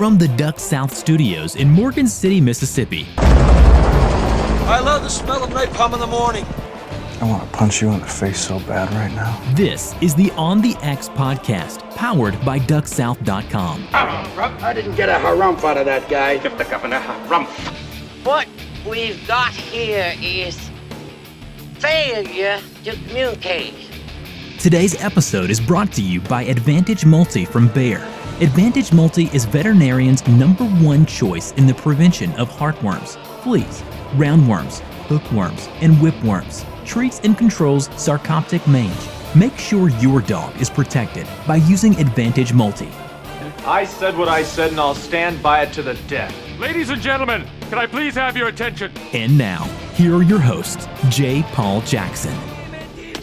from the Duck South Studios in Morgan City, Mississippi. I love the smell of napalm in the morning. I want to punch you in the face so bad right now. This is the On the X podcast, powered by DuckSouth.com. I didn't get a harumph out of that guy. Give the governor a harumph. What we've got here is failure to communicate. Today's episode is brought to you by Advantage Multi from Bayer. Advantage Multi is veterinarians' number one choice in the prevention of heartworms, fleas, roundworms, hookworms, and whipworms. Treats and controls sarcoptic mange. Make sure your dog is protected by using Advantage Multi. I said what I said and I'll stand by it to the death. Ladies and gentlemen, can I please have your attention? And now, here are your hosts, J. Paul Jackson.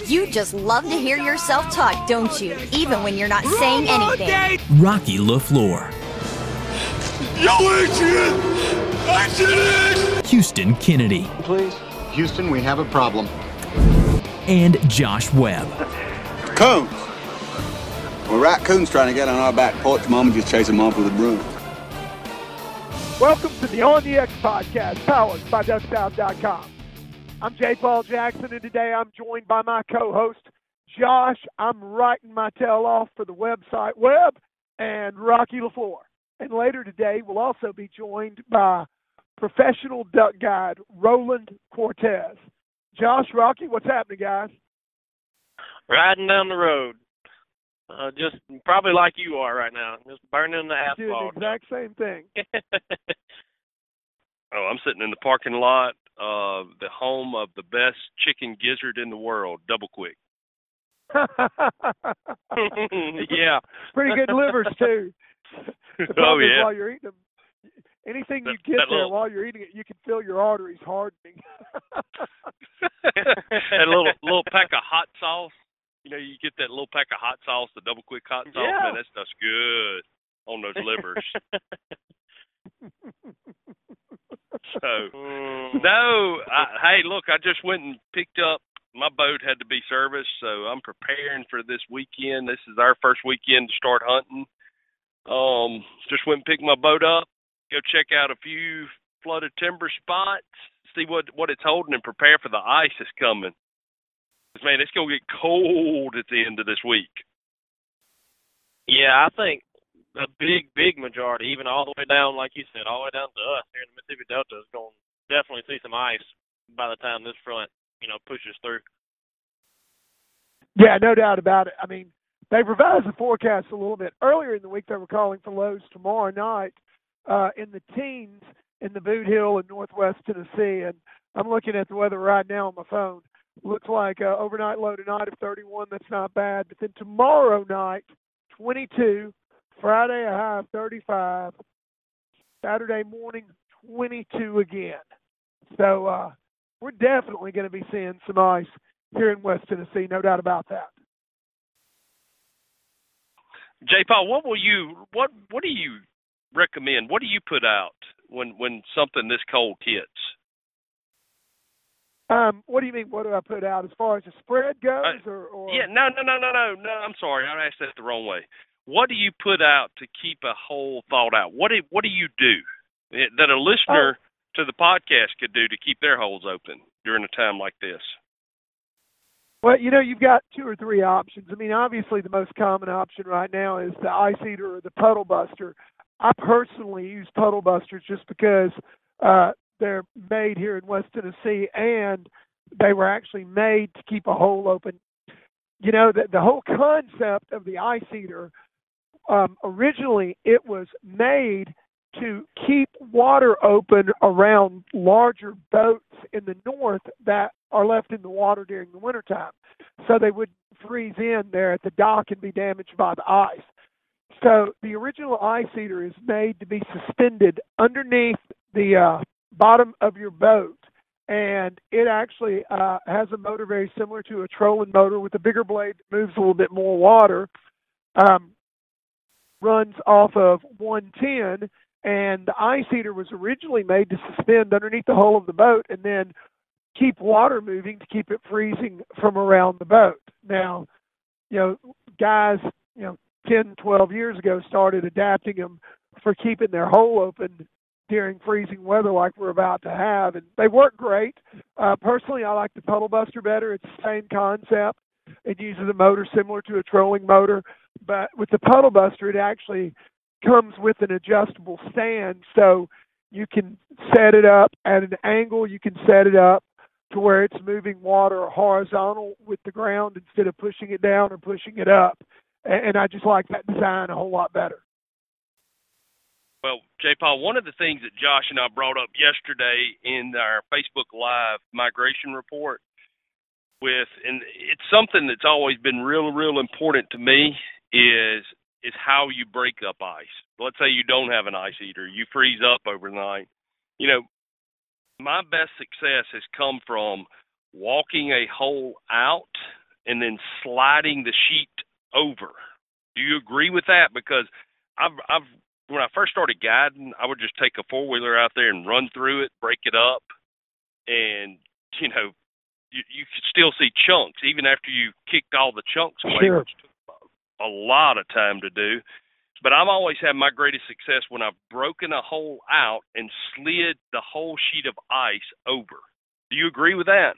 You just love to hear yourself talk, don't you? Even when you're not saying anything. Rocky LaFleur. Yo, Adrian! Adrian! Houston Kennedy. Please. Houston, we have a problem. And Josh Webb. Coons. Well, raccoons trying to get on our back porch. Mama just chased them off with a broom. Welcome to the On the X podcast, powered by DuckSouth.com. I'm J. Paul Jackson, and today I'm joined by my co-host Josh. I'm writing my tail off for the website Webb and Rocky LaFleur. And later today, we'll also be joined by professional duck guide Roland Cortez. Josh, Rocky, what's happening, guys? Riding down the road. Uh, just probably like you are right now, just burning the asphalt. Doing the exact same thing. oh, I'm sitting in the parking lot of the home of the best chicken gizzard in the world, Double Quick. yeah, pretty good livers too. oh yeah. While you're eating them, anything you get there little, while you're eating it, you can feel your arteries hardening. that little little pack of hot sauce. You know, you get that little pack of hot sauce, the double quick hot sauce. Yeah. Man, that stuff's good on those livers. so, no, I, hey, look, I just went and picked up. My boat had to be serviced, so I'm preparing for this weekend. This is our first weekend to start hunting. Um, just went and picked my boat up, go check out a few flooded timber spots, see what what it's holding, and prepare for the ice that's coming. Man, it's gonna get cold at the end of this week. Yeah, I think a big, big majority, even all the way down, like you said, all the way down to us here in the Mississippi Delta, is going to definitely see some ice by the time this front, you know, pushes through. Yeah, no doubt about it. I mean, they've revised the forecast a little bit. Earlier in the week, they were calling for lows tomorrow night uh, in the teens in the Bootheel in northwest Tennessee. And I'm looking at the weather right now on my phone. Looks like uh, overnight low tonight of 31. That's not bad. But then tomorrow night, 22. Friday, a high of 35. Saturday morning, 22 again. So uh, we're definitely going to be seeing some ice here in West Tennessee, no doubt about that. J. Paul, what will you what what do you recommend? What do you put out when when something this cold hits? Um, what do you mean? What do I put out as far as the spread goes, uh, or, or? Yeah, no, no, no, no, no, no. I'm sorry, I asked that the wrong way. What do you put out to keep a hole thought out? What do what do you do that a listener oh. to the podcast could do to keep their holes open during a time like this? Well, you know, you've got two or three options. I mean, obviously, the most common option right now is the ice eater or the puddle buster. I personally use puddle busters just because uh, they're made here in West Tennessee and they were actually made to keep a hole open. You know, the, the whole concept of the ice eater um, originally it was made to keep water open around larger boats in the north that are left in the water during the wintertime. So they would freeze in there at the dock and be damaged by the ice. So the original ice eater is made to be suspended underneath the uh, bottom of your boat. And it actually uh, has a motor very similar to a trolling motor with a bigger blade that moves a little bit more water. Um, runs off of 110 and the ice eater was originally made to suspend underneath the hull of the boat and then keep water moving to keep it freezing from around the boat. Now, you know, guys, you know, 10, 12 years ago started adapting them for keeping their hole open during freezing weather like we're about to have, and they work great. Uh, personally, I like the Puddle Buster better. It's the same concept. It uses a motor similar to a trolling motor, but with the Puddle Buster, it actually comes with an adjustable stand, so you can set it up at an angle. You can set it up to where it's moving water horizontal with the ground instead of pushing it down or pushing it up. And I just like that design a whole lot better. Well, J. Paul, one of the things that Josh and I brought up yesterday in our Facebook Live migration report with, and it's something that's always been real, real important to me is is how you break up ice. Let's say you don't have an ice eater, you freeze up overnight. You know, my best success has come from walking a hole out and then sliding the sheet over. Do you agree with that? Because I've I've when I first started guiding, I would just take a four wheeler out there and run through it, break it up, and you know, you you could still see chunks even after you kicked all the chunks away, sure. which took a lot of time to do. But I've always had my greatest success when I've broken a hole out and slid the whole sheet of ice over. Do you agree with that?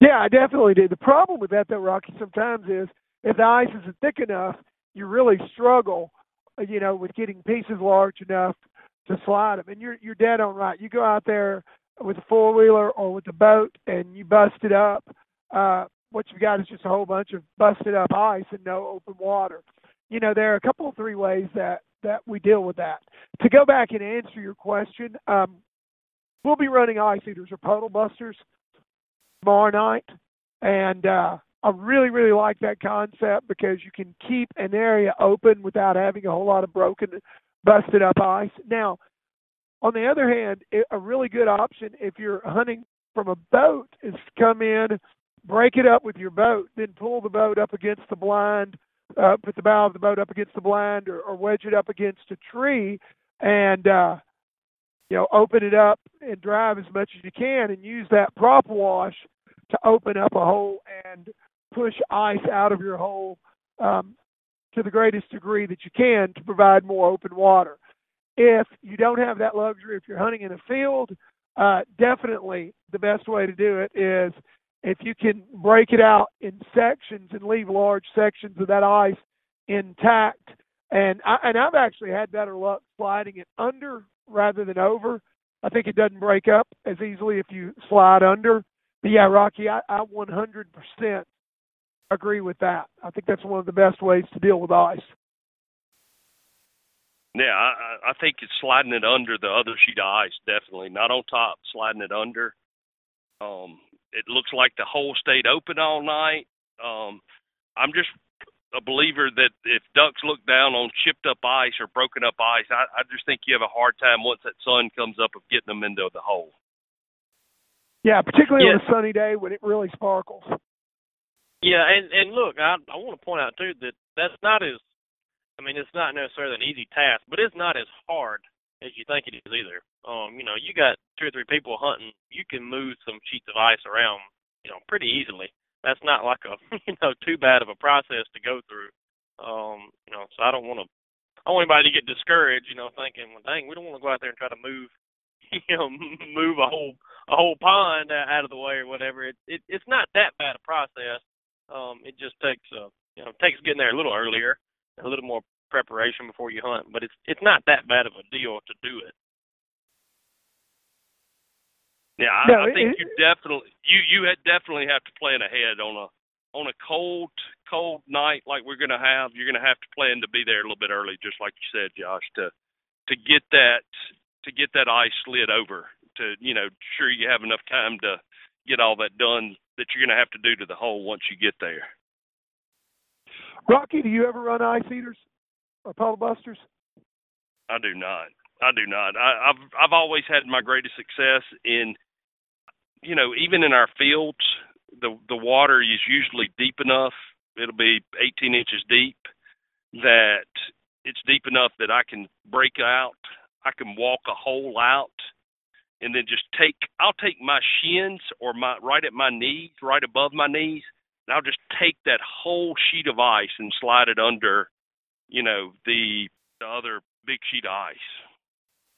Yeah, I definitely do. The problem with that, though, Rocky, sometimes is if the ice isn't thick enough, you really struggle uh, you know, with getting pieces large enough to slide them. And you're you're dead on right. You go out there with a four wheeler or with a boat and you bust it up. Uh, what you've got is just a whole bunch of busted up ice and no open water. You know, there are a couple of three ways that that we deal with that. To go back and answer your question, um, we'll be running ice eaters or puddle busters tomorrow night, and uh, I really, really like that concept because you can keep an area open without having a whole lot of broken, busted up ice. Now, on the other hand, a really good option if you're hunting from a boat is to come in, break it up with your boat, then pull the boat up against the blind, uh, put the bow of the boat up against the blind, or, or wedge it up against a tree, and uh, you know open it up and drive as much as you can, and use that prop wash to open up a hole and push ice out of your hole um, to the greatest degree that you can to provide more open water. If you don't have that luxury, if you're hunting in a field, uh, definitely the best way to do it is if you can break it out in sections and leave large sections of that ice intact. And I, and I've actually had better luck sliding it under rather than over. I think it doesn't break up as easily if you slide under. But yeah, Rocky, I, I 100% agree with that. I think that's one of the best ways to deal with ice. Yeah, I, I think it's sliding it under the other sheet of ice, definitely. Not on top, sliding it under. Um, it looks like the hole stayed open all night. Um, I'm just a believer that if ducks look down on chipped up ice or broken up ice, I, I just think you have a hard time once that sun comes up of getting them into the hole. Yeah, particularly yeah. on a sunny day when it really sparkles. Yeah, and and look, I I want to point out too that that's not as, I mean, it's not necessarily an easy task, but it's not as hard as you think it is either. Um, you know, you got two or three people hunting, you can move some sheets of ice around, you know, pretty easily. That's not like a you know too bad of a process to go through. Um, you know, so I don't want to. I don't want anybody to get discouraged, you know, thinking, well, dang, we don't want to go out there and try to move, you know, move a whole a whole pond out of the way or whatever. It, it it's not that bad a process. Um, it just takes uh, you know takes getting there a little earlier, a little more preparation before you hunt, but it's it's not that bad of a deal to do it. Yeah, I, no, I think it, you definitely you you definitely have to plan ahead on a on a cold cold night like we're gonna have. You're gonna have to plan to be there a little bit early, just like you said, Josh, to to get that to get that ice slid over. To you know, sure you have enough time to get all that done that you're going to have to do to the hole once you get there. Rocky, do you ever run ice eaters or puddle busters? I do not. I do not. I, I've I've always had my greatest success in, you know, even in our fields, the the water is usually deep enough. It'll be 18 inches deep. That it's deep enough that I can break out. I can walk a hole out and then just take I'll take my shins or my right at my knees, right above my knees, and I'll just take that whole sheet of ice and slide it under, you know, the the other big sheet of ice.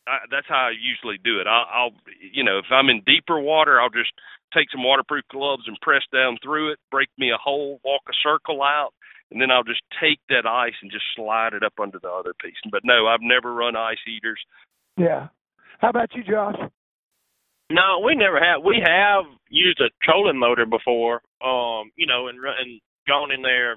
I, that's how I usually do it. I'll, I'll, you know, if I'm in deeper water, I'll just take some waterproof gloves and press down through it, break me a hole, walk a circle out, and then I'll just take that ice and just slide it up under the other piece. But no, I've never run ice eaters. Yeah. How about you, Josh? No, we never have. We have used a trolling motor before, um, you know, and and gone in there,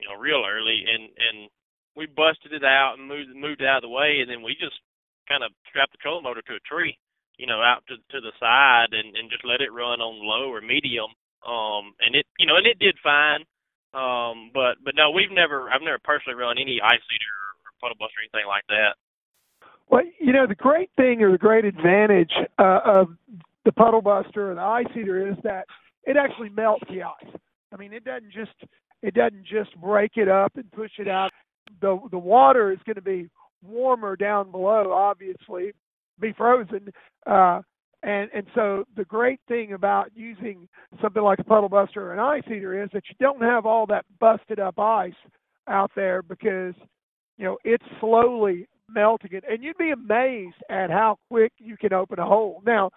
you know, real early, and and we busted it out and moved moved it out of the way, and then we just kind of strapped the trolling motor to a tree, you know, out to to the side, and and just let it run on low or medium, um, and it, you know, and it did fine, um, but but no, we've never, I've never personally run any ice eater or puddle bust or anything like that. Well, you know, the great thing or the great advantage uh, of the puddle buster or the ice eater is that it actually melts the ice. I mean, it doesn't just it doesn't just break it up and push it out. The the water is going to be warmer down below, obviously, be frozen. Uh, and and so the great thing about using something like a puddle buster or an ice eater is that you don't have all that busted up ice out there because you know it's slowly melting it, and you'd be amazed at how quick you can open a hole. Now,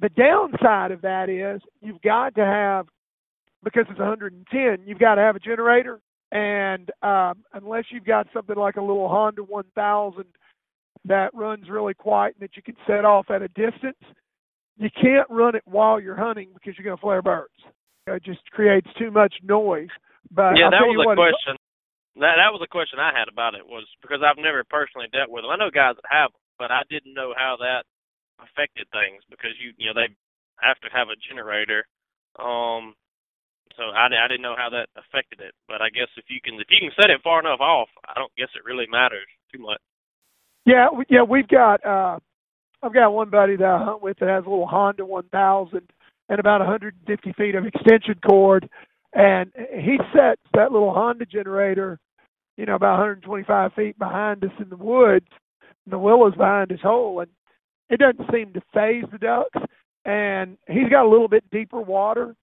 the downside of that is you've got to have because it's 110, you've got to have a generator, and um, unless you've got something like a little Honda 1000 that runs really quiet and that you can set off at a distance, you can't run it while you're hunting because you're going to flare birds. It just creates too much noise. But yeah, I'll that was a what, question. That that was a question I had about it was because I've never personally dealt with them. I know guys that have but I didn't know how that affected things because you you know they have to have a generator. Um, so I, I didn't know how that affected it. But I guess if you can if you can set it far enough off, I don't guess it really matters too much. Yeah, yeah, we've got. uh I've got one buddy that I hunt with that has a little Honda 1000 and about 150 feet of extension cord, and he sets that little Honda generator, you know, about 125 feet behind us in the woods, and the willows behind his hole, and it doesn't seem to phase the ducks. And he's got a little bit deeper water,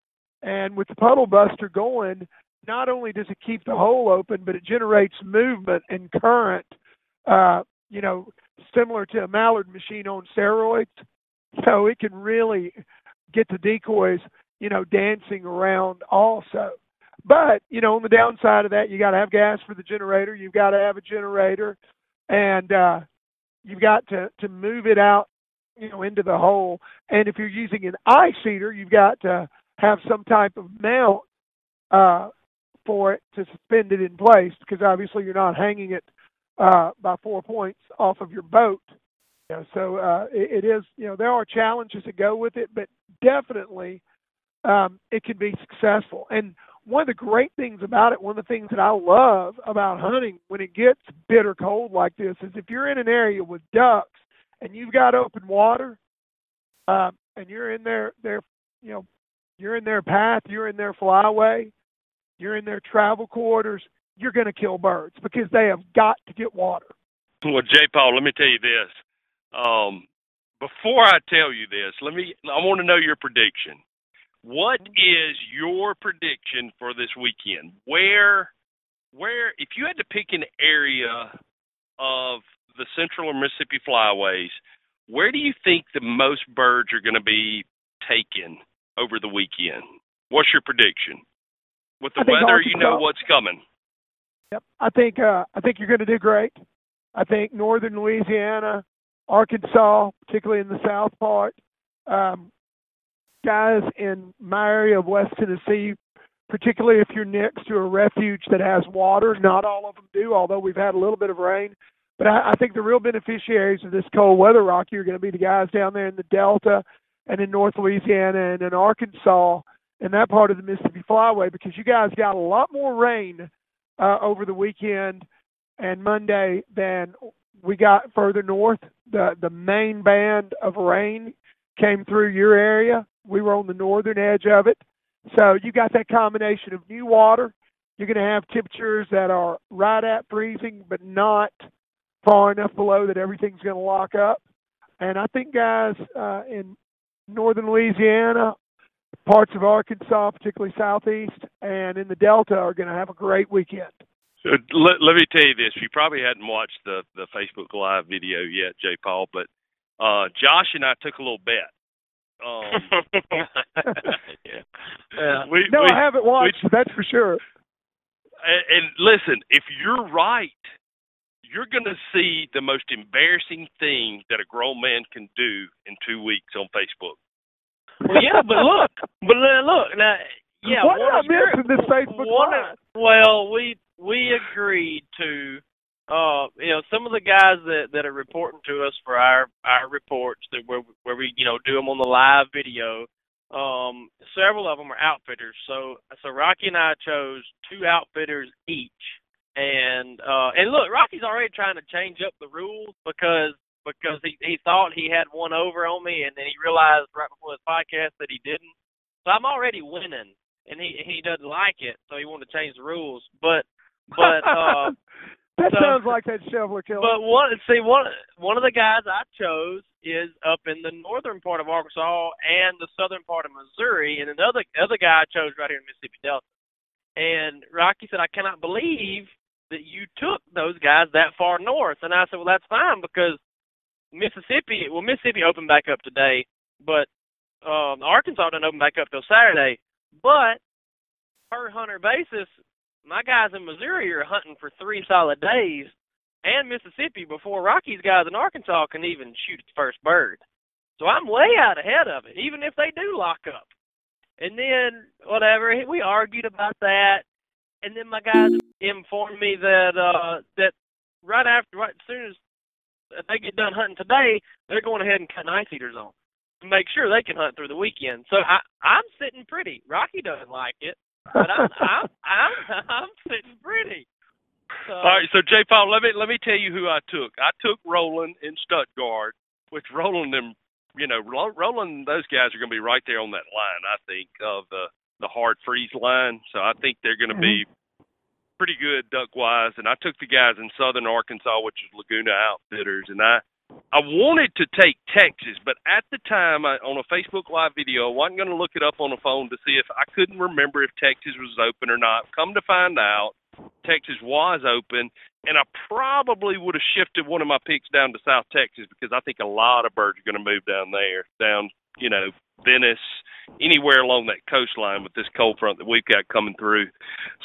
and with the puddle buster going, not only does it keep the hole open, but it generates movement and current. Uh, you know, similar to a mallard machine on steroids. So it can really get the decoys, you know, dancing around also. But, you know, on the downside of that, you got to have gas for the generator. You've got to have a generator and uh you've got to to move it out, you know, into the hole. And if you're using an ice eater, you've got to have some type of mount uh for it to suspend it in place because obviously you're not hanging it uh, by four points off of your boat. You know, so uh, it, it is, you know, there are challenges that go with it, but definitely um, it can be successful. And one of the great things about it, one of the things that I love about hunting when it gets bitter cold like this, is if you're in an area with ducks and you've got open water, um, and you're in their their, you know, you're in their path, you're in their flyway, you're in their travel quarters you're going to kill birds because they have got to get water. Well, J. Paul, let me tell you this. Um, before I tell you this, let me. I want to know your prediction. What is your prediction for this weekend? Where, where, if you had to pick an area of the Central or Mississippi flyways, where do you think the most birds are going to be taken over the weekend? What's your prediction? With the weather, you know what's coming. Yep. I think uh, I think you're going to do great. I think northern Louisiana, Arkansas, particularly in the south part, um, guys in my area of West Tennessee, particularly if you're next to a refuge that has water. Not all of them do, although we've had a little bit of rain. But I, I think the real beneficiaries of this cold weather, Rocky, are going to be the guys down there in the Delta and in North Louisiana and in Arkansas and that part of the Mississippi Flyway because you guys got a lot more rain uh, over the weekend and Monday than we got further north. The the main band of rain came through your area. We were on the northern edge of it. So you got that combination of new water. You're going to have temperatures that are right at freezing, but not far enough below that everything's going to lock up. And I think guys uh, in northern Louisiana, parts of Arkansas, particularly southeast, and in the Delta, are going to have a great weekend. Uh, let, let me tell you this: you probably hadn't watched the the Facebook Live video yet, Jay Paul, but uh, Josh and I took a little bet. Um, yeah. yeah. we, no, we, I haven't watched. we- that's for sure. and, and listen, if you're right, you're going to see the most embarrassing thing that a grown man can do in two weeks on Facebook. Well, yeah, but look, but then look now. Yeah, What did I miss in this Facebook one well, we we agreed to, uh, you know, some of the guys that that are reporting to us for our our reports that where where we you know do them on the live video. Um, several of them are outfitters. So so Rocky and I chose two outfitters each. And uh and look, Rocky's already trying to change up the rules because because he he thought he had one over on me and then he realized right before this podcast that he didn't. So I'm already winning and he he doesn't like it, so he wanted to change the rules. But but uh that so- sounds like that shoveler killer. but one see one one of the guys I chose is up in the northern part of Arkansas and the southern part of Missouri, and another other guy I chose right here in Mississippi Delta. And Rocky said, I cannot believe that you took those guys that far north. And I said, Well, that's fine because Mississippi, well, Mississippi opened back up today, but um, Arkansas didn't open back up till Saturday. But per hunter basis, my guys in Missouri are hunting for three solid days, and Mississippi before Rocky's guys in Arkansas can even shoot its first bird. So I'm way out ahead of it, even if they do lock up. And then whatever, we argued about that, and then my guys informed me that uh that right after, right as soon as they get done hunting today, they're going ahead and cut ice eaters on to make sure they can hunt through the weekend. So I I'm sitting pretty. Rocky doesn't like it, but I'm I'm I'm, I'm sitting pretty. So, All right, so J. Paul, let me let me tell you who I took. I took Roland in Stuttgart, which Roland and you know Roland, those guys are going to be right there on that line. I think of the the hard freeze line. So I think they're going to be mm-hmm. pretty good duck wise. And I took the guys in southern Arkansas, which is Laguna Outfitters, and I I wanted to take Texas, but at the time I, on a Facebook Live video, I wasn't going to look it up on the phone to see if I couldn't remember if Texas was open or not. Come to find out, Texas was open, and I probably would have shifted one of my picks down to South Texas because I think a lot of birds are going to move down there, down you know Venice, anywhere along that coastline with this cold front that we've got coming through.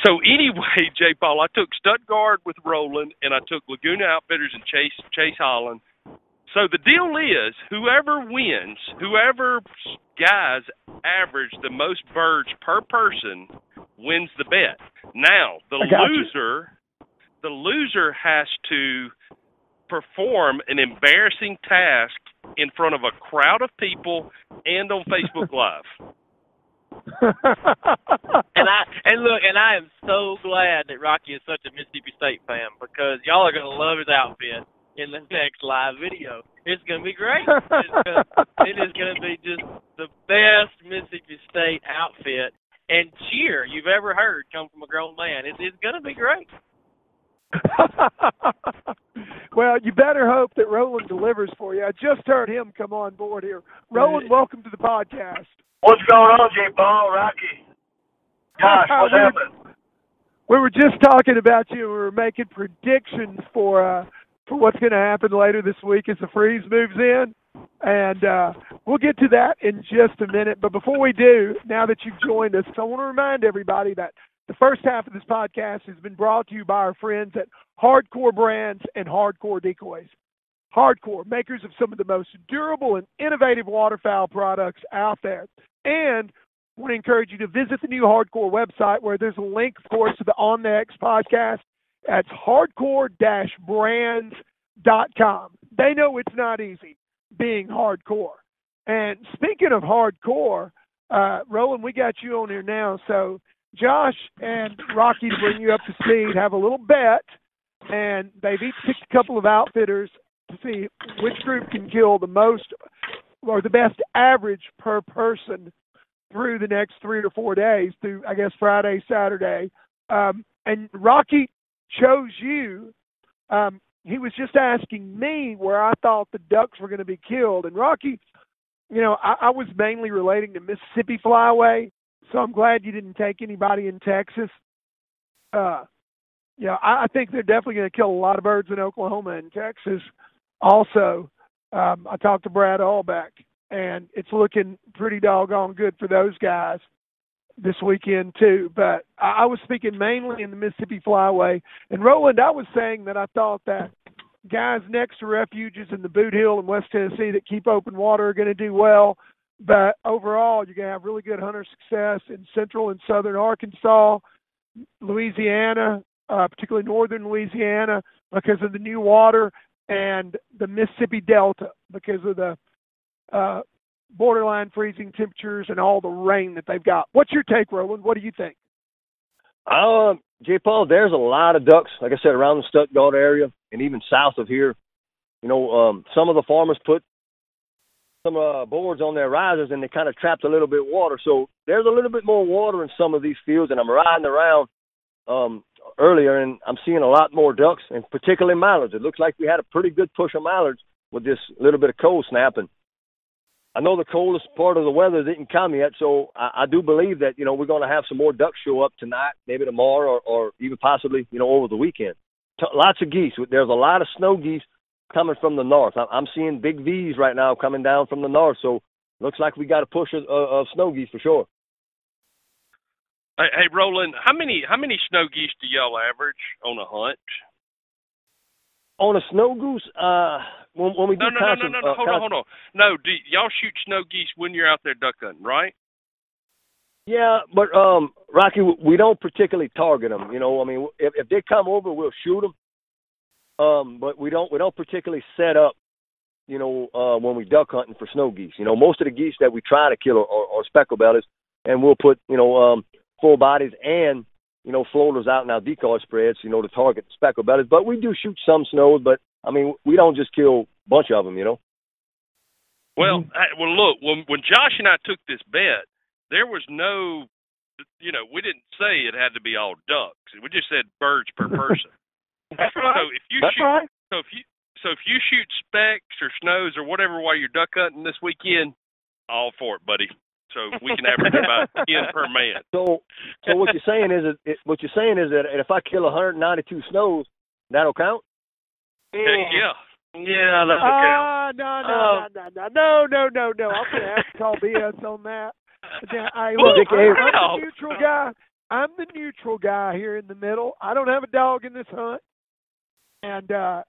So anyway, J. Paul, I took Stuttgart with Roland, and I took Laguna Outfitters and Chase Chase Holland. So the deal is, whoever wins, whoever guys average the most birds per person wins the bet. Now the I got you. loser, the loser has to perform an embarrassing task in front of a crowd of people and on Facebook Live. and I and look, and I am so glad that Rocky is such a Mississippi State fan because y'all are gonna love his outfit in the next live video. It's gonna be great. It's gonna, it is gonna be just the best Mississippi State outfit and cheer you've ever heard come from a grown man. It, it's gonna be great. well, you better hope that Roland delivers for you. I just heard him come on board here. Roland, welcome to the podcast. What's going on, J. Paul, Rocky? Gosh, what's we, happening? We were just talking about you. We were making predictions for uh, for what's going to happen later this week as the freeze moves in, and uh, we'll get to that in just a minute. But before we do, now that you've joined us, I want to remind everybody that the first half of this podcast has been brought to you by our friends at Hardcore Brands and Hardcore Decoys. Hardcore, makers of some of the most durable and innovative waterfowl products out there. And I want to encourage you to visit the new Hardcore website where there's a link, of course, to the On the X podcast. That's hardcore-brands.com. They know it's not easy being hardcore. And speaking of hardcore, uh, Roland, we got you on here now. So Josh and Rocky, to bring you up to speed, have a little bet, and they've each picked a couple of outfitters to see which group can kill the most or the best average per person through the next three or four days, through I guess Friday, Saturday. Um, and Rocky chose you. Um, he was just asking me where I thought the ducks were going to be killed, and Rocky, you know, I, I was mainly relating to Mississippi Flyway, so I'm glad you didn't take anybody in Texas. Uh, yeah, I, I think they're definitely going to kill a lot of birds in Oklahoma and Texas. Also, um, I talked to Brad Allback, and it's looking pretty doggone good for those guys this weekend too. But I, was speaking mainly in the Mississippi Flyway, and Roland, I was saying that I thought that guys next to refuges in the Bootheel and West Tennessee that keep open water are going to do well. But overall, you're going to have really good hunter success in central and southern Arkansas, Louisiana, uh, particularly northern Louisiana, because of the new water, and the Mississippi Delta because of the uh, borderline freezing temperatures and all the rain that they've got. What's your take, Roland? What do you think? Um, J. Paul, there's a lot of ducks, like I said, around the Stuttgart area and even south of here. You know, um, some of the farmers put some uh, boards on their risers and they kind of trapped a little bit of water. So there's a little bit more water in some of these fields, and I'm riding around um, earlier and I'm seeing a lot more ducks and particularly mallards. It looks like we had a pretty good push of mallards with this little bit of cold snap. And I know the coldest part of the weather didn't come yet, so I, I do believe that you know we're going to have some more ducks show up tonight, maybe tomorrow, or, or even possibly you know over the weekend. T- lots of geese. There's a lot of snow geese coming from the north. I'm seeing big V's right now coming down from the north, so looks like we got a push of, of snow geese for sure. Hey, hey, Roland, how many how many snow geese do y'all average on a hunt? On a snow goose, uh, when, when we do no, no, constant, no, no, no, uh, hold on, hold on. No, do y'all shoot snow geese when you're out there duck hunting, right? Yeah, but um, Rocky, we don't particularly target them. You know, I mean, if if they come over, we'll shoot them. Um, but we don't we don't particularly set up. You know, uh, when we duck hunting for snow geese. You know, most of the geese that we try to kill are, are, are speckle bellies, and we'll put you know um full bodies and you know floaters out in our decoy spreads. You know, to target the speckle bellies. But we do shoot some snows. But I mean, we don't just kill a bunch of them. You know. Well, mm-hmm. I, well, look when when Josh and I took this bet there was no, you know, we didn't say it had to be all ducks. We just said birds per person. That's right. So if you That's shoot, right. so if you so if you shoot specks or snows or whatever while you're duck hunting this weekend, all for it, buddy. So we can average about ten per man. So, so what you're saying is, that it, what you're saying is that if I kill 192 snows, that'll count. Heck yeah. Yeah, that's Ah, no, no, Oh. no, no, no, no, no, no. I'm gonna have to call BS on that. Now, I, look, I'm I'm the neutral guy. I'm the neutral guy here in the middle. I don't have a dog in this hunt. And uh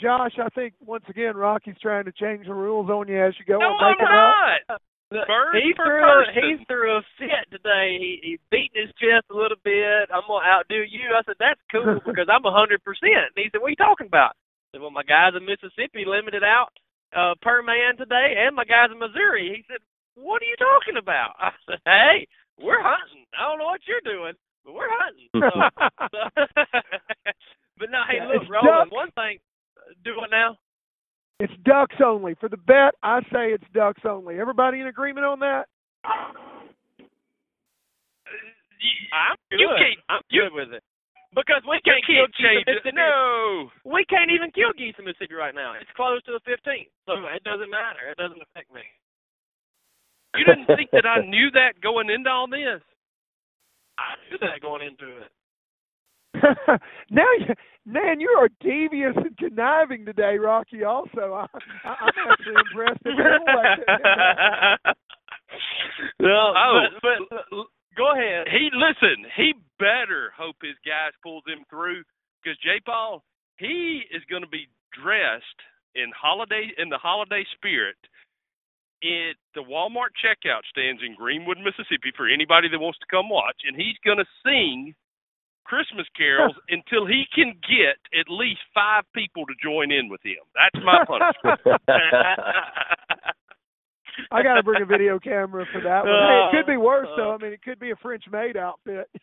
Josh, I think once again Rocky's trying to change the rules on you as you go No, I'm make it up. not. He per threw person. a, he threw a fit today. He he's beating his chest a little bit. I'm gonna outdo you. I said that's cool because I'm a hundred percent. And he said, "What are you talking about?" I said, "Well, my guys in Mississippi limited out uh, per man today, and my guys in Missouri." He said, "What are you talking about?" I said, "Hey, we're hunting. I don't know what you're doing, but we're hunting." So, so but no, hey, Yeah, look, it's Roland. duck. One thing, do it now. It's ducks only. For the bet, I say it's ducks only. Everybody in agreement on that? I'm good. You can't- I'm you- good with it. Because we can't, kill geese in change it. Mississippi. No. We can't even kill geese in Mississippi right now. It's close to the 15th, so it doesn't matter. It doesn't affect me. You didn't think that I knew that going into all this? I knew that going into it. now, you, man, you are devious and conniving today, Rocky. Also, I, I, I'm actually impressed. Intellect. No, Oh. but, but go ahead. He listen. He better hope his guys pulls him through because J. Paul he is going to be dressed in holiday in the holiday spirit at the Walmart checkout stands in Greenwood, Mississippi for anybody that wants to come watch, and he's going to sing Christmas carols until he can get at least five people to join in with him. That's my punishment. I got to bring a video camera for that one. Hey, it could be worse though. I mean, it could be a French maid outfit.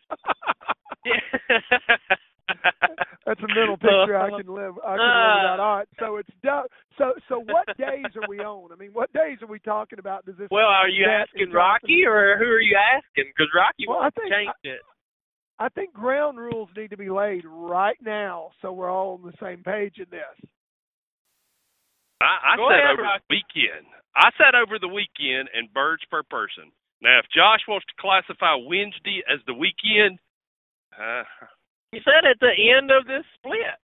That's a mental picture I can live. I can live without. All right, so it's du- so so. What days are we on? I mean, what days are we talking about? Does this? well, are you asking? Rocky or who are you asking? Because Rocky Well, I think- change it. I think ground rules need to be laid right now, so we're all on the same page in this. I, I Go said ahead, over Rocky. the weekend. I said over the weekend and birds per person. Now, if Josh wants to classify Wednesday as the weekend, uh, you said at the end of this split.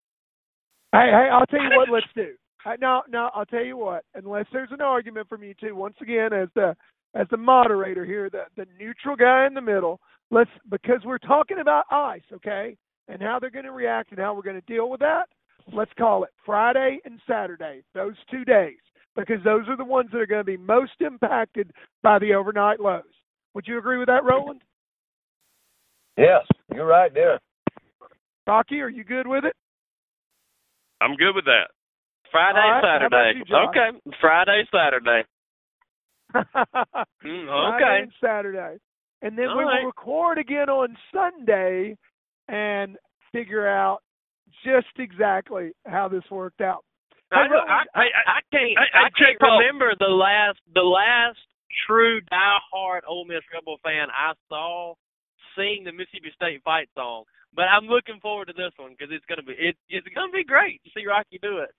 Hey, hey, I'll tell you what. Let's do. No, no, I'll tell you what. Unless there's an argument from you two, once again, as the as the moderator here, the the neutral guy in the middle. Let's because we're talking about ice, okay, and how they're going to react and how we're going to deal with that. Let's call it Friday and Saturday, those two days, because those are the ones that are going to be most impacted by the overnight lows. Would you agree with that, Roland? Yes, you're right there. Rocky, are you good with it? I'm good with that. Friday, right, Saturday. You, okay, Friday, Saturday. mm, okay. Friday and Saturday, and then All we right. will record again on Sunday and figure out just exactly how this worked out. I, Hey, I, I, I can't. I- I I, can't remember the last the last true diehard Ole Miss Rebel fan I saw sing the Mississippi State fight song. But I'm looking forward to this one because it's gonna be it, it's gonna be great to see Rocky do it.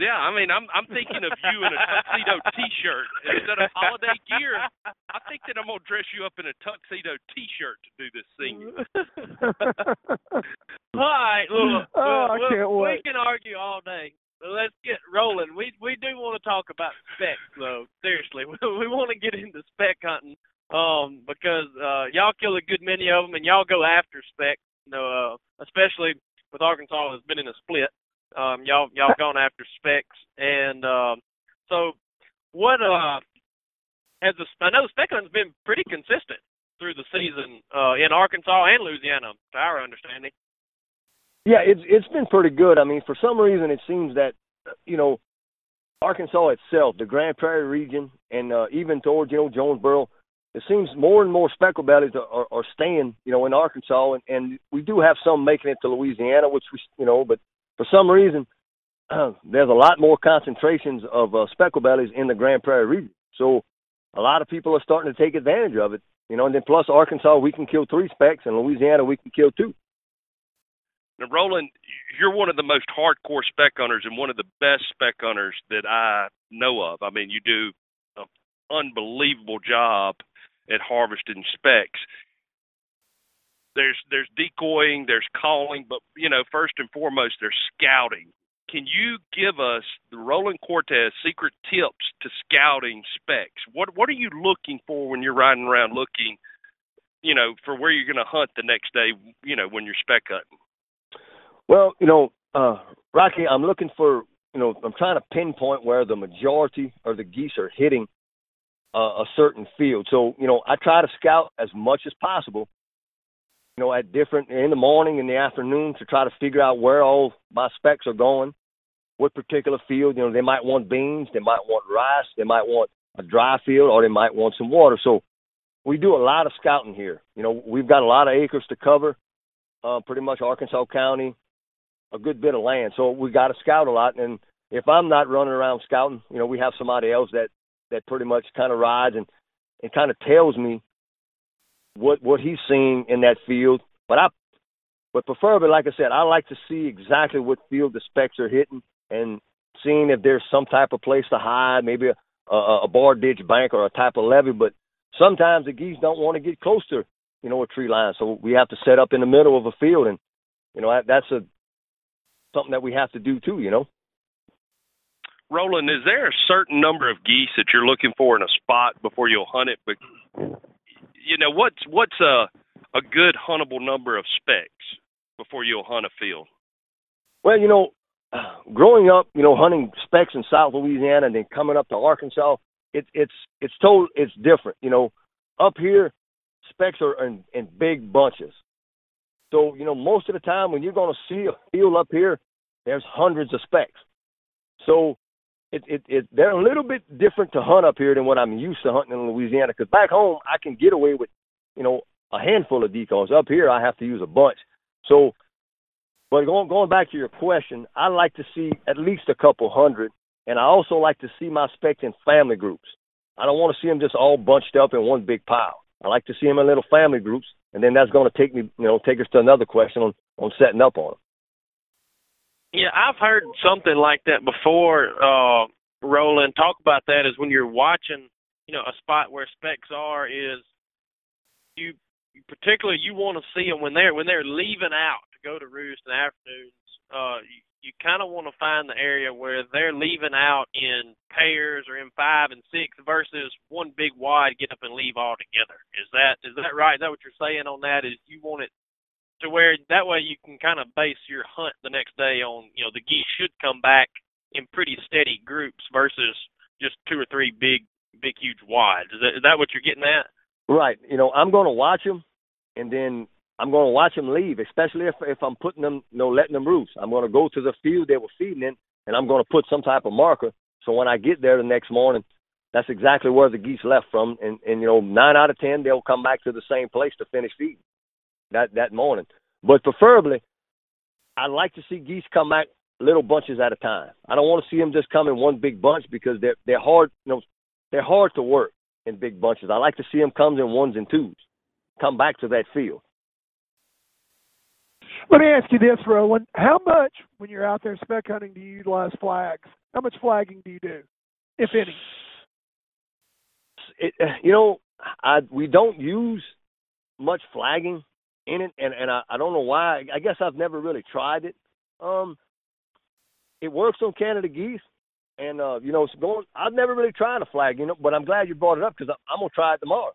Yeah, I mean, I'm I'm thinking of you in a tuxedo T-shirt instead of holiday gear. I think that I'm gonna dress you up in a tuxedo T-shirt to do this singing. All right, look, Oh, I we- can't we, wait. we can argue all day. Let's get rolling. We we do want to talk about specs though. Seriously, we, we want to get into spec hunting um because uh y'all kill a good many of them and y'all go after spec. You know, uh, especially with Arkansas has been in a split. Um, y'all y'all gone after specs and um so what uh has the I know spec hunting's been pretty consistent through the season uh in Arkansas and Louisiana, to our understanding. Yeah, it's it's been pretty good. I mean, for some reason, it seems that you know Arkansas itself, the Grand Prairie region, and uh, even towards you know Jonesboro, it seems more and more speckled bellies are, are, staying you know in Arkansas, and, and we do have some making it to Louisiana, which we you know, but for some reason, there's a lot more concentrations of uh, speckled bellies in the Grand Prairie region. So a lot of people are starting to take advantage of it. You know, and then plus Arkansas, we can kill three specks, and Louisiana, we can kill two. Now, Roland, you're one of the most hardcore spec hunters and one of the best spec hunters that I know of. I mean, you do an unbelievable job at harvesting specs. There's there's decoying, there's calling, but you know, first and foremost, there's scouting. Can you give us the Roland Cortez secret tips to scouting specs? What what are you looking for when you're riding around looking, you know, for where you're going to hunt the next day, you know, when you're spec hunting? Well, you know, uh, Rocky, I'm looking for, you know, I'm trying to pinpoint where the majority of the geese are hitting uh, a certain field. So, you know, I try to scout as much as possible, you know, at different, in the morning, in the afternoon to try to figure out where all my specs are going, what particular field. You know, they might want beans, they might want rice, they might want a dry field, or they might want some water. So we do a lot of scouting here. You know, we've got a lot of acres to cover, uh, pretty much Arkansas County, a good bit of land. So we got to scout a lot. And if I'm not running around scouting, you know, we have somebody else that that pretty much kind of rides and and kind of tells me what what he's seeing in that field. But I, but preferably, like I said, I like to see exactly what field the specs are hitting and seeing if there's some type of place to hide, maybe a, a, a bar ditch bank or a type of levee. But sometimes the geese don't want to get close to you know a tree line, so we have to set up in the middle of a field and you know that's a something that we have to do too, you know. Roland, is there a certain number of geese that you're looking for in a spot before you'll hunt it? But you know, what's what's a a good huntable number of specks before you'll hunt a field? Well, you know, growing up, you know, hunting specks in South Louisiana and then coming up to Arkansas, it's it's it's total it's different. You know, up here, specks are in, in big bunches. So, you know, most of the time when you're going to see a field up here, there's hundreds of specks. So, it, it, it they're a little bit different to hunt up here than what I'm used to hunting in Louisiana. Because back home, I can get away with, you know, a handful of decoys. Up here, I have to use a bunch. So, but going going back to your question, I like to see at least a couple hundred, and I also like to see my specks in family groups. I don't want to see them just all bunched up in one big pile. I like to see them in little family groups, and then that's going to take me, you know, take us to another question on on setting up on them. Yeah, I've heard something like that before. Uh, Roland, talk about that is when you're watching, you know, a spot where specks are is you particularly you want to see them when they're when they're leaving out to go to roost in the afternoons, uh, you, kind of want to find the area where they're leaving out in pairs or in five and six versus one big wide get up and leave all together. Is that is that right? Is that what you're saying on that? Is you want it to where that way you can kind of base your hunt the next day on you know the geese should come back in pretty steady groups versus just two or three big big huge wides. Is that, is that what you're getting at? Right. You know, I'm going to watch them, and then I'm going to watch them leave, especially if if I'm putting them, you know, letting them roost. I'm going to go to the field they were feeding in, and I'm going to put some type of marker. So when I get there the next morning, that's exactly where the geese left from, and and you know, nine out of ten they'll come back to the same place to finish feeding that that morning. But preferably, I'd like to see geese come back little bunches at a time. I don't want to see them just come in one big bunch because they're they're hard, you know, they're hard to work in big bunches. I like to see them come in ones and twos, come back to that field. Let me ask you this, Roland. How much, when you're out there spec hunting, do you utilize flags? How much flagging do you do, if any? It, you know, I we don't use much flagging in it, and and I, I don't know why. I guess I've never really tried it. Um, it works on Canada geese, and uh, you know, it's going. I've never really tried a flag, you know, but I'm glad you brought it up because I'm gonna try it tomorrow.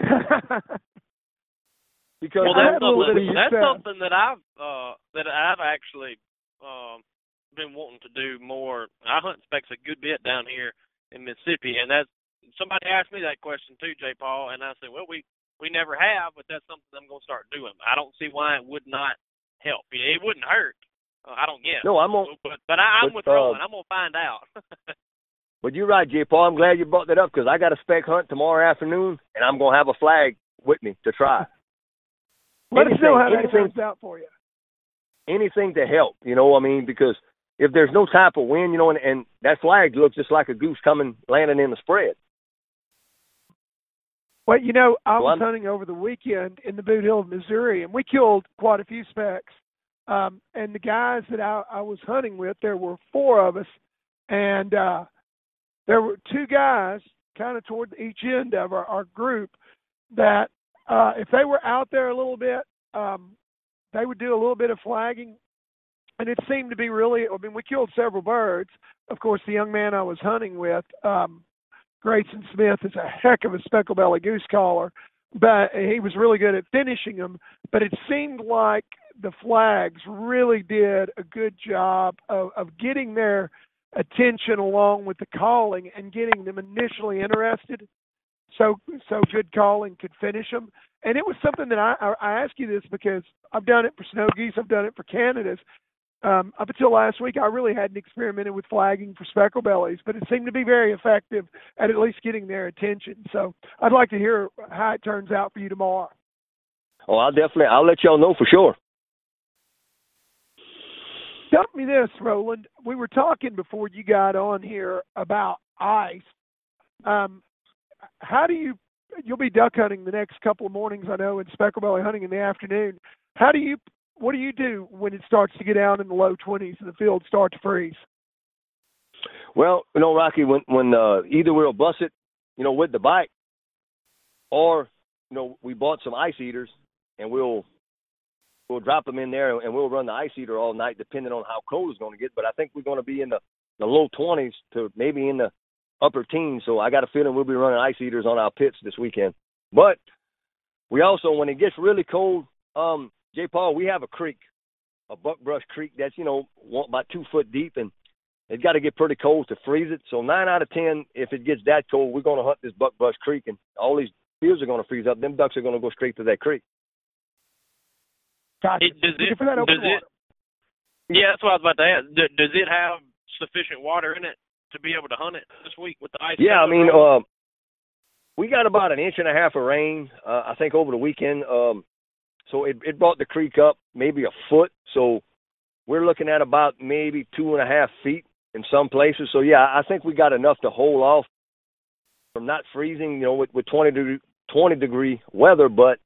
because well, that's, something, that's something that I've uh, that I've actually um, been wanting to do more. I hunt specs a good bit down here in Mississippi, and that's somebody asked me that question too, J. Paul, and I said, well, we we never have, but that's something I'm going to start doing. I don't see why it would not help. It wouldn't hurt. Uh, I don't guess. No, I'm on. But but I, I'm but, with Roland. Uh, I'm gonna find out. but you're right, J. Paul. I'm glad you brought that up because I got a spec hunt tomorrow afternoon, and I'm gonna have a flag with me to try. Let anything, us know how that anything, turns out for you. Anything to help, you know. I mean, because if there's no type of wind, you know, and, and that flag looks just like a goose coming landing in the spread. Well, you know, I was hunting over the weekend in the Bootheel of Missouri, and we killed quite a few specks. Um, and the guys that I, I was hunting with, there were four of us, and uh, there were two guys kind of toward each end of our, our group that uh, if they were out there a little bit, um, they would do a little bit of flagging. And it seemed to be really, I mean, we killed several birds. Of course, the young man I was hunting with, um, Grayson Smith, is a heck of a speckle belly goose caller, but he was really good at finishing them. But it seemed like the flags really did a good job of, of getting their attention along with the calling and getting them initially interested so so good calling could finish them. And it was something that I, I I ask you this because I've done it for snow geese, I've done it for Canadas. Um, up until last week, I really hadn't experimented with flagging for speckle bellies, but it seemed to be very effective at at least getting their attention. So I'd like to hear how it turns out for you tomorrow. Oh, I'll definitely. I'll let y'all know for sure. Tell me this, Roland. We were talking before you got on here about ice. Um, how do you? You'll be duck hunting the next couple of mornings, I know, and speckle belly hunting in the afternoon. How do you? What do you do when it starts to get down in the low twenties and the field start to freeze? Well, you know, Rocky, when when uh, either we'll bust it, you know, with the bike, or you know, we bought some ice eaters and we'll we'll drop them in there and we'll run the ice eater all night, depending on how cold it's going to get. But I think we're going to be in the the low twenties to maybe in the upper teens. So I got a feeling we'll be running ice eaters on our pits this weekend. But we also, when it gets really cold, um, J. Paul, we have a creek, a buckbrush creek that's you know one, about two foot deep, and it's got to get pretty cold to freeze it. So nine out of ten, if it gets that cold, we're going to hunt this buckbrush creek, and all these fields are going to freeze up. Them ducks are going to go straight to that creek. Gotcha. It, does Looking it? that open does it? Yeah, that's what I was about to ask. Does it have sufficient water in it to be able to hunt it this week with the ice? Yeah, I mean, uh, we got about an inch and a half of rain, uh, I think, over the weekend. Um, so it, it brought the creek up maybe a foot. So we're looking at about maybe two and a half feet in some places. So yeah, I think we got enough to hold off from not freezing, you know, with, with 20 degree, 20 degree weather. But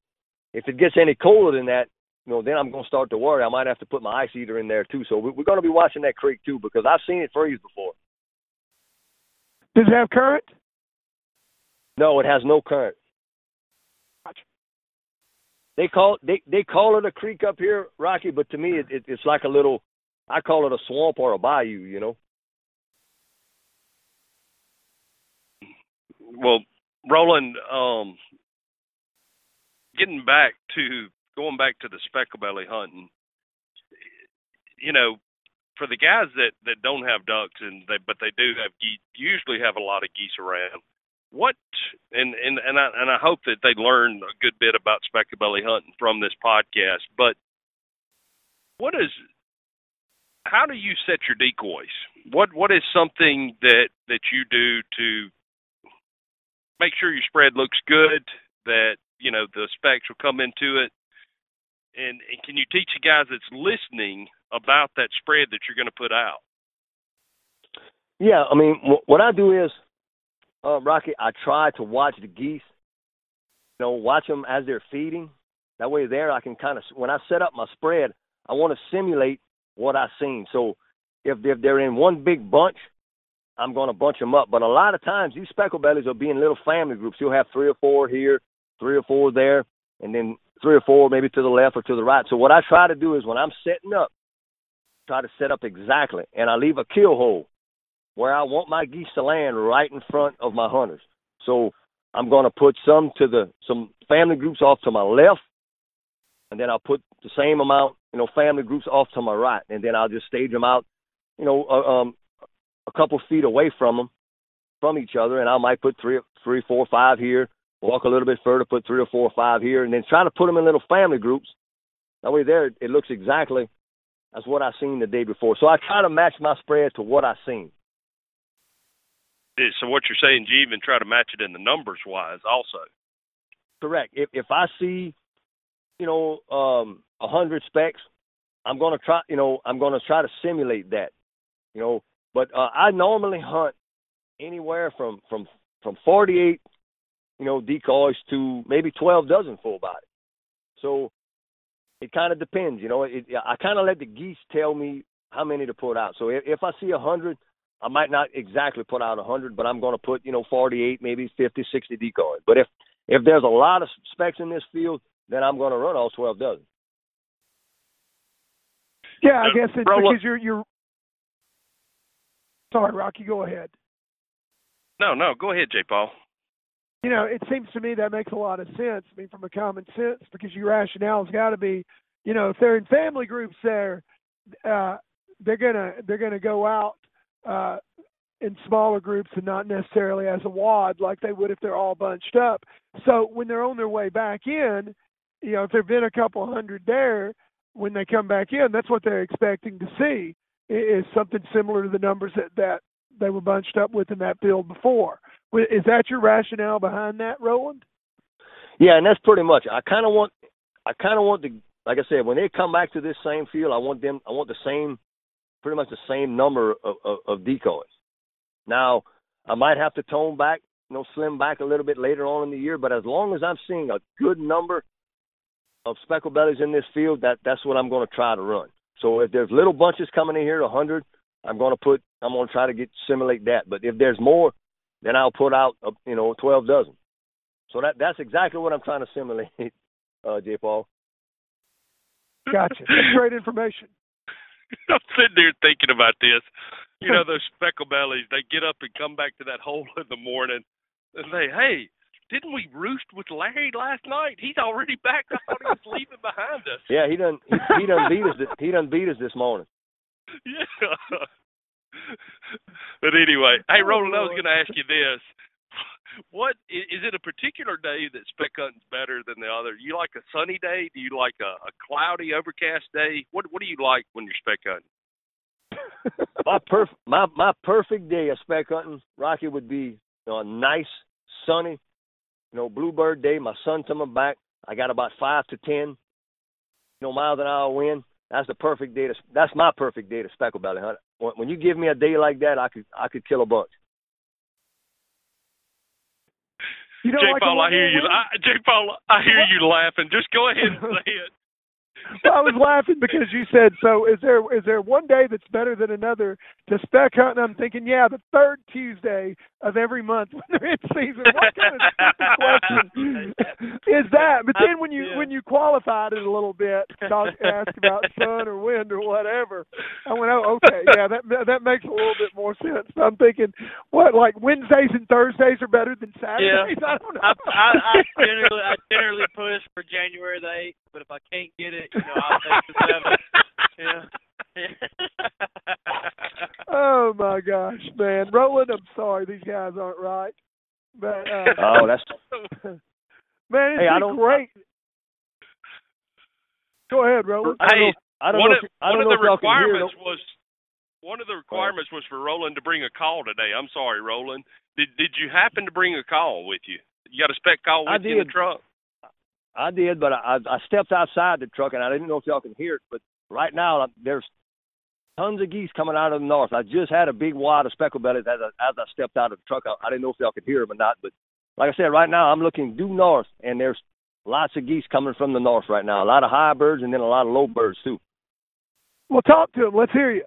if it gets any colder than that, you know, then I'm going to start to worry. I might have to put my ice eater in there too. So we're going to be watching that creek too because I've seen it freeze before. Does it have current? No, it has no current. They call they they call it a creek up here, Rocky, but to me it, it it's like a little I call it a swamp or a bayou, you know. Well, Roland, um, getting back to going back to the speckle belly hunting, you know, for the guys that that don't have ducks and they but they do have usually have a lot of geese around. What and and and I and I hope that they learn a good bit about speckle belly hunting from this podcast. But what is how do you set your decoys? What what is something that that you do to make sure your spread looks good? That you know the specs will come into it. And, and can you teach the guys that's listening about that spread that you're going to put out? Yeah, I mean, what I do is, uh, Rocky, I try to watch the geese. You know, watch them as they're feeding. That way, there I can kind of when I set up my spread, I want to simulate what I've seen. So if if they're in one big bunch, I'm going to bunch them up. But a lot of times these speckle bellies will be in little family groups. You'll have three or four here, three or four there, and then three or four maybe to the left or to the right. So what I try to do is when I'm setting up, try to set up exactly, and I leave a kill hole where I want my geese to land right in front of my hunters. So I'm going to put some to the some family groups off to my left, and then I'll put the same amount, you know, family groups off to my right, and then I'll just stage them out, you know, uh, um, a couple feet away from them, from each other, and I might put three, three, four, five here, walk a little bit further, put three or four or five here, and then try to put them in little family groups. That way, there it looks exactly as what I seen the day before. So I try to match my spread to what I seen. So what you're saying, you even try to match it in the numbers wise, also. Correct. If if I see, you know, um, a hundred specs, I'm gonna try. You know, I'm gonna try to simulate that. You know, but uh, I normally hunt anywhere from from from 48 you know, decoys to maybe 12 dozen full body. So it kind of depends, you know. It, I kind of let the geese tell me how many to put out. So if, if I see a hundred, I might not exactly put out a hundred, but I'm going to put you know 48, maybe 50, 60 decoys. But if if there's a lot of specs in this field, then I'm going to run all 12 dozen. Yeah, I guess it's because you're you're. Sorry, Rocky. Go ahead. No, no, go ahead, J. Paul you know, it seems to me that makes a lot of sense. I mean, from a common sense, because your rationale's got to be, you know, if they're in family groups, there, uh, they're gonna they're gonna go out uh, in smaller groups and not necessarily as a wad like they would if they're all bunched up. So when they're on their way back in, you know, if there've been a couple hundred there, when they come back in, that's what they're expecting to see is something similar to the numbers that that they were bunched up with in that field before. Is that your rationale behind that, Roland? Yeah, and that's pretty much. I kind of want, I kind of want to, like I said, when they come back to this same field, I want them, I want the same, pretty much the same number of, of, of decoys. Now, I might have to tone back, you know, slim back a little bit later on in the year, but as long as I'm seeing a good number of speckle bellies in this field, that that's what I'm going to try to run. So if there's little bunches coming in here, a hundred, I'm going to put, I'm going to try to get simulate that. But if there's more, then I'll put out a, you know twelve dozen. So that that's exactly what I'm trying to simulate, uh, J. Paul. Gotcha. That's great information. I'm sitting there thinking about this. You know those speckle bellies. They get up and come back to that hole in the morning, and they, hey, didn't we roost with Larry last night? He's already back. I thought he was leaving behind us. Yeah, he done he, he done beat us. He done beat us this morning. Yeah. but anyway, hey oh, Roland, I was going to ask you this: What is it a particular day that spec hunting's better than the other? You like a sunny day? Do you like a, a cloudy, overcast day? What What do you like when you're spec hunting? my perf my my perfect day of spec hunting, Rocky, would be you know, a nice, sunny, you know, bluebird day. My son coming back. I got about five to ten, you know, miles an hour wind. That's the perfect day to. That's my perfect day to speckle belly hunt. When, when you give me a day like that, I could I could kill a bunch. You J. Like Paul, I hear you. I, J. Paul, I hear you laughing. Just go ahead and say it. Well, I was laughing because you said so. Is there is there one day that's better than another to spec hunt? And I'm thinking, yeah, the third Tuesday of every month when they're in season. What kind of stupid question is that? But then when you Yeah. when you qualified it a little bit, talk, ask about sun or wind or whatever, I went, oh, okay, yeah, that that makes a little bit more sense. I'm thinking, what like Wednesdays and Thursdays are better than Saturdays? I don't know. I, I, I generally I generally push for January the eighth, but if I can't get it, you know, I'll take the seventh. Yeah. oh my gosh, man, Roland, I'm sorry, these guys aren't right, but uh, Oh, that's man, it's Hey, I been don't- great. Go ahead, Roland. I don't Hey, know. I don't one know. of, If, I don't one know of the y'all can hear. requirements was one of the requirements was for Roland to bring a call today. I'm sorry, Roland. Did did you happen to bring a call with you? You got a spec call I with you in the truck? I did, but I I stepped outside the truck and I didn't know if y'all can hear it. But right now there's tons of geese coming out of the north. I just had a big wad of speckle bellies as I, as I stepped out of the truck. I, I didn't know if y'all could hear them or not. But like I said, right now I'm looking due north, and there's lots of geese coming from the north right now. A lot of high birds and then a lot of low birds too. Well, talk to him. Let's hear you.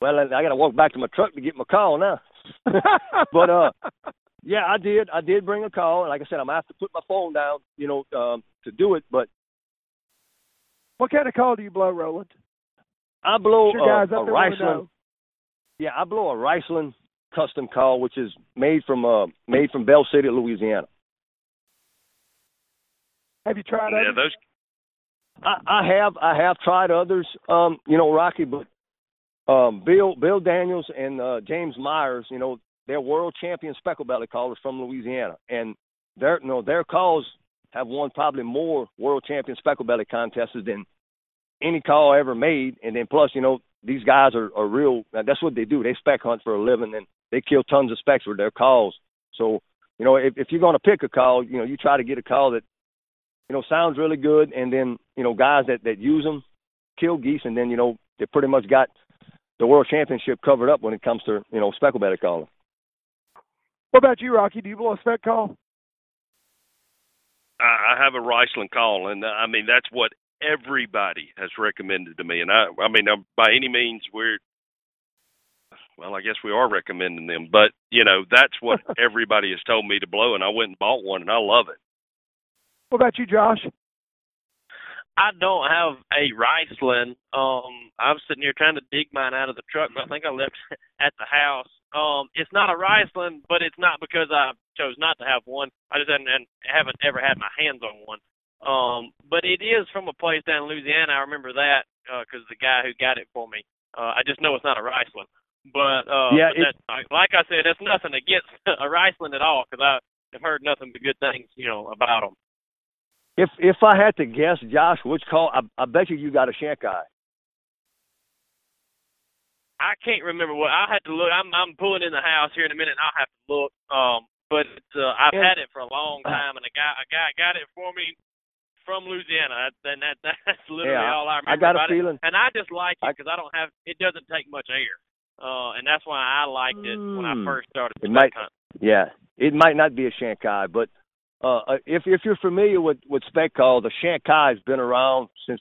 Well, I, I got to walk back to my truck to get my call now. but uh, yeah, I did. I did bring a call, and like I said, I'm gonna have to put my phone down, you know, um, to do it. But What kind of call do you blow, Roland? I blow Sure, guys a, a up there wanna Riceland. Yeah, I blow a Riceland custom call, which is made from uh made from Bell City, Louisiana. Have you tried Yeah, others? those I, I have I have tried others, um, you know, Rocky, but um, Bill Bill Daniels and uh, James Myers, you know, they're world champion speckle belly callers from Louisiana, and their know their calls have won probably more world champion speckle belly contests than any call ever made. And then plus, you know, these guys are, are real. That's what they do. They spec hunt for a living, and they kill tons of specks with their calls. So, you know, if, if you're going to pick a call, you know, you try to get a call that you know, sounds really good, and then you know, guys that that use them kill geese, and then you know, they pretty much got the world championship covered up when it comes to you know speckle belly calling. What about you, Rocky? Do you blow a spec call? I, I have a Riceland call, and uh, I mean that's what everybody has recommended to me. And I, I mean, by any means, we're well, I guess we are recommending them, but you know, that's what everybody has told me to blow, and I went and bought one, and I love it. What about you, Josh? I don't have a Riceland. Um, I'm sitting here trying to dig mine out of the truck, but I think I left at the house. Um, it's not a Riceland, but it's not because I chose not to have one. I just hadn't, haven't ever had my hands on one. Um, but it is from a place down in Louisiana. I remember that because the guy who got it for me. Uh, I just know it's not a Riceland. But uh, Yeah, but that's, like I said, that's nothing against a Riceland at all because I've heard nothing but good things, you know, about them. If if I had to guess, Josh, which call? I, I bet you you got a shank eye. I can't remember what I had to look. I'm I'm pulling in the house here in a minute. and I'll have to look. Um, but it's, uh, I've had it for a long time, and a guy a guy got it for me from Louisiana. That, and that that's literally Yeah, all I remember. I got a about feeling- it. And I just like it because I don't have. It doesn't take much air. Uh, and that's why I liked it when I Hmm. first started It spec might- hunting. Yeah, it might not be a shankai, but uh, uh, if if you're familiar with with spec call, the shankai has been around since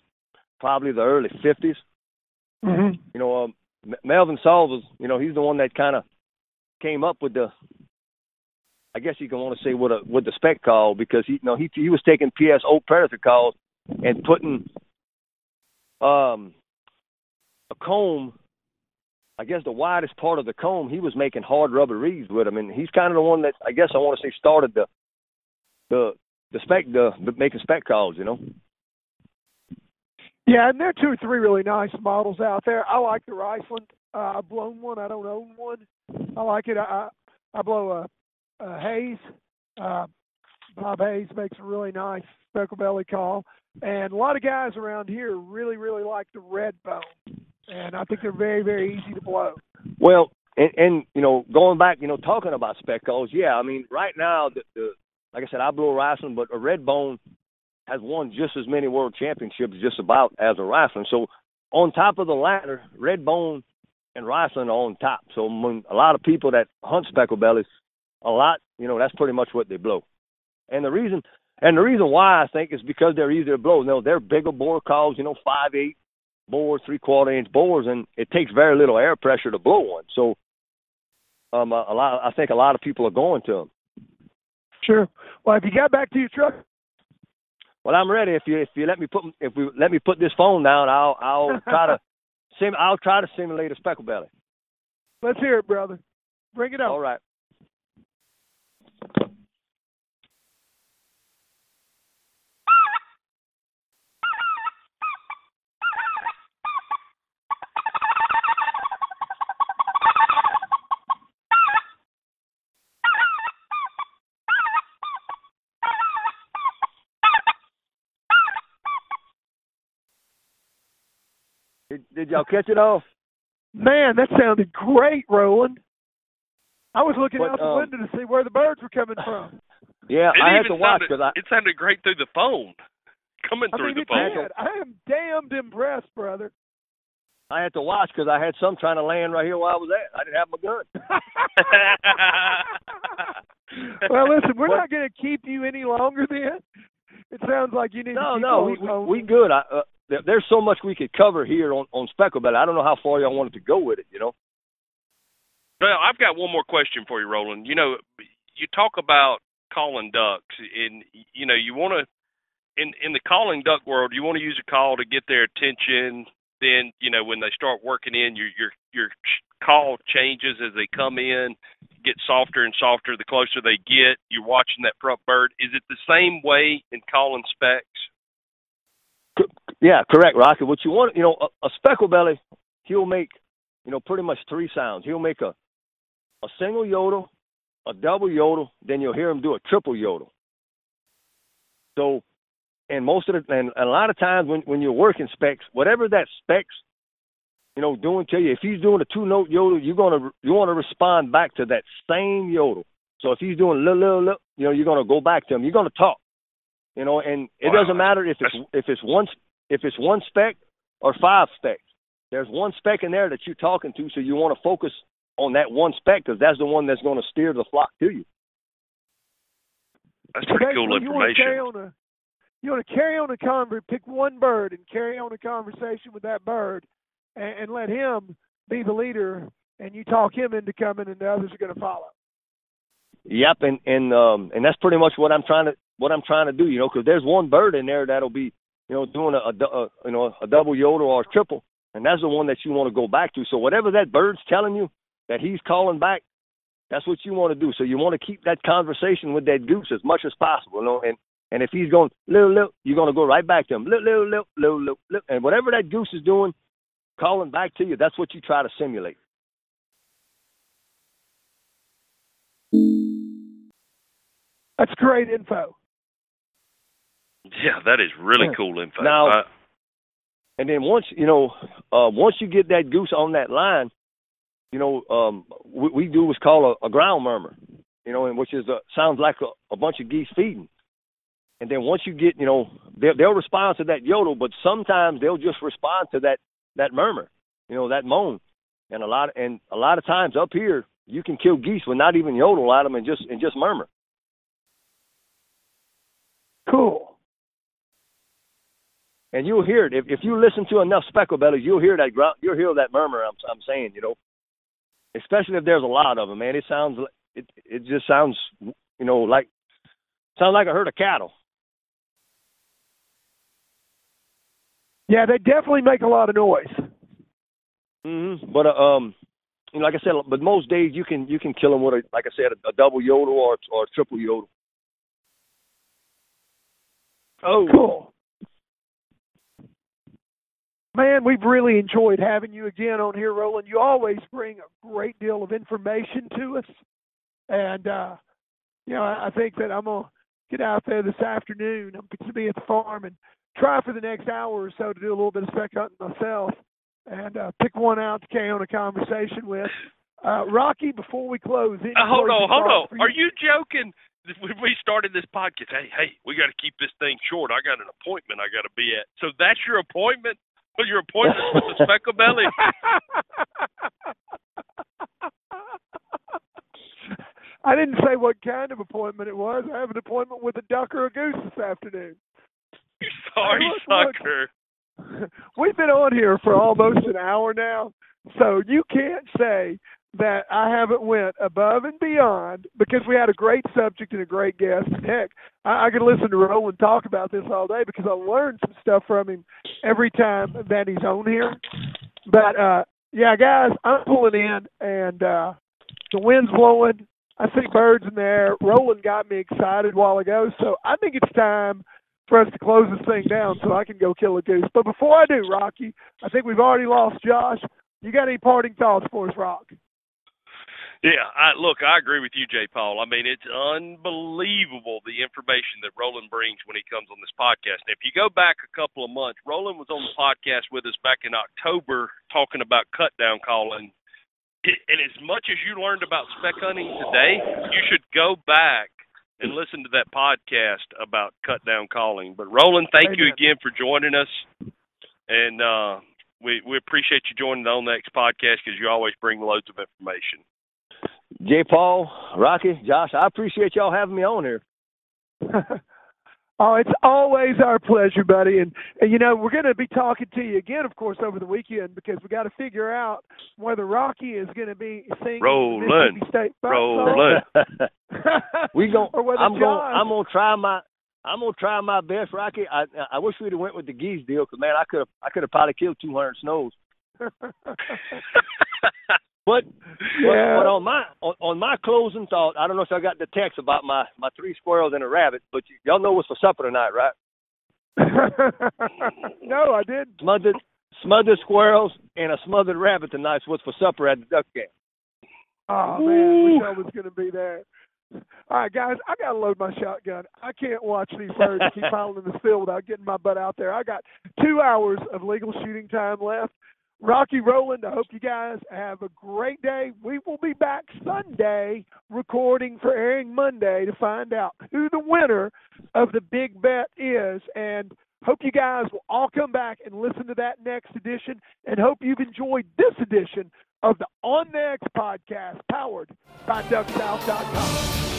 probably the early '50s. Mm-hmm. You know, um, Melvin Salvas, you know, he's the one that kind of came up with the. I guess you can want to say with a with the spec call because he you know he he was taking P.S. Olt predator calls and putting um a comb I guess the widest part of the comb, he was making hard rubber reeds with them, and he's kind of the one that I guess I want to say started the the the spec the, the making spec calls, you know. Yeah, and there are two or three really nice models out there. I like the Riceland. Uh, I've blown one. I don't own one. I like it. I I blow a, a Hayes. Uh, Bob Hayes makes a really nice speckle belly call, and a lot of guys around here really really like the red bone, and I think they're very very easy to blow. Well, and, and you know, going back, you know, talking about spec calls, yeah, I mean, right now, the, the like I said, I blow a Riceland, but a red bone has won just as many world championships, just about as a Riceland. So on top of the ladder, red bone and Riceland are on top. So when a lot of people that hunt speckle bellies, a lot, you know, that's pretty much what they blow. And the reason And the reason why I think is because they're easier to blow. You know, they're bigger bore calls, you know, five eight bores, three quarter inch bores, and it takes very little air pressure to blow one. So, um, a, a lot, I think a lot of people are going to them. Sure. Well, if you got back to your truck, well, I'm ready. If you if you let me put if we let me put this phone down, I'll I'll try to sim I'll try to simulate a speckle belly. Let's hear it, brother. Bring it on. All right. Did, did y'all catch it all? Man, that sounded great, Roland. I was looking But, out the um, window to see where the birds were coming from. Yeah, it I had even to watch sounded, because it sounded great through the phone, coming I through mean, the it phone. did. I am damned impressed, brother. I had to watch because I had some trying to land right here where I was at. I didn't have my gun. well, listen, we're not going to keep you any longer. Then it sounds like you need No, to keep no, we we, going. we good. I, uh, there, there's so much we could cover here on on speckle but I don't know how far y'all wanted to go with it. You know. Well, I've got one more question for you, Roland. You know, you talk about calling ducks, and you know, you want to in in the calling duck world, you want to use a call to get their attention. Then, you know, when they start working in, your your your call changes as they come in, get softer and softer the closer they get. You're watching that front bird. Is it the same way in calling specs? Yeah, correct, Rocky. What you want, you know, a, a speckle belly, he'll make, you know, pretty much three sounds. He'll make a a single yodel, a double yodel, then you'll hear him do a triple yodel. So, and most of the and a lot of times when when you're working specs, whatever that specs, you know, doing to you, if he's doing a two note yodel, you're gonna you want to respond back to that same yodel. So if he's doing little little, little you know, you're gonna go back to him. You're gonna talk. You know, and it Wow. doesn't matter if it's if it's one if it's one spec or five specs. There's one spec in there that you're talking to, so you want to focus on that one spec because that's the one that's going to steer the flock to you. That's pretty cool Basically, you want to carry information. on a you want to carry on a conver pick one bird and carry on a conversation with that bird, and, and let him be the leader, and you talk him into coming, and the others are going to follow. Yep, and and um and that's pretty much what I'm trying to what I'm trying to do, you know, because there's one bird in there that'll be, you know, doing a, a, a you know a double yodel or a triple, and that's the one that you want to go back to. So whatever that bird's telling you that he's calling back, that's what you want to do. So you want to keep that conversation with that goose as much as possible, you know, and and if he's going little little, you're going to go right back to him, little little little little little, little. and whatever that goose is doing, calling back to you, that's what you try to simulate. That's great info. Yeah, that is really cool info. Now- Uh, And then once you know, uh, once you get that goose on that line, you know, um, we, we do what's called a, a ground murmur, you know, and which is a, sounds like a, a bunch of geese feeding. And then once you get, you know, they'll, they'll respond to that yodel, but sometimes they'll just respond to that that murmur, you know, that moan. And a lot and a lot of times up here, you can kill geese with not even yodel at them and just and just murmur. Cool. And you'll hear it if if you listen to enough speckle bellies, you'll hear that ground, you'll hear that murmur. I'm I'm saying, you know, especially if there's a lot of them, man. It sounds it it just sounds, you know, like sounds like a herd of cattle. Yeah, they definitely make a lot of noise. Mm-hmm. But uh, um, you know, like I said, but most days you can you can kill them with a like I said a, a double yodel or or a triple yodel. Oh, cool. Man, we've really enjoyed having you again on here, Roland. You always bring a great deal of information to us, and uh, you know I, I think that I'm gonna get out there this afternoon. I'm going to be at the farm and try for the next hour or so to do a little bit of spec hunting myself, and uh, pick one out to carry on a conversation with. Uh, Rocky, before we close, Uh, hold on, hold on. for Are you? you joking? When we started this podcast, hey, hey, we got to keep this thing short. I got an appointment I got to be at. So that's your appointment? Well, your appointment with the speckle belly? I didn't say what kind of appointment it was. I have an appointment with a duck or a goose this afternoon. Sorry, Hey, look, sucker. We've been on here for almost an hour now, so you can't say that I haven't went above and beyond because we had a great subject and a great guest. Heck, I, I could listen to Roland talk about this all day because I learned some stuff from him every time that he's on here. But uh yeah, guys, I'm pulling in and uh the wind's blowing. I see birds in the air. Roland got me excited a while ago, so I think it's time for us to close this thing down so I can go kill a goose. But before I do, Rocky, I think we've already lost Josh. You got any parting thoughts for us, Rock? Yeah, I look, I agree with you, Jay Paul. I mean, it's unbelievable the information that Roland brings when he comes on this podcast. And if you go back a couple of months, Roland was on the podcast with us back in October talking about cut down calling. And as much as you learned about spec hunting today, you should go back and listen to that podcast about cut down calling. But Roland, thank you again for joining us. And uh we we appreciate you joining the On Next podcast because you always bring loads of information. J. Paul, Rocky, Josh, I appreciate y'all having me on here. oh, it's always our pleasure, buddy. And, and you know, we're going to be talking to you again, of course, over the weekend because we got to figure out whether Rocky is going to be singing the Rolling. Mississippi State Fight Rolling. song. we gon' or whether I'm Josh, gonna I'm gonna try my I'm gonna try my best, Rocky. I I wish we'd have went with the geese deal, 'cause man, I could have I could have probably killed 200 snows. But, Yeah. but, but on my on, on my closing thought, I don't know if I got the text about my my three squirrels and a rabbit, but y- y'all know what's for supper tonight, right? no, I didn't. Smothered smothered squirrels and a smothered rabbit tonight's what's for supper at the duck game. Oh man, wish I was going to be there. All right, guys, I got to load my shotgun. I can't watch these birds keep piling in this field without getting my butt out there. I got two hours of legal shooting time left. Rocky Roland, I hope you guys have a great day. We will be back Sunday recording for airing Monday to find out who the winner of the big bet is. And hope you guys will all come back and listen to that next edition. And hope you've enjoyed this edition of the On Next podcast powered by DuckSouth.com.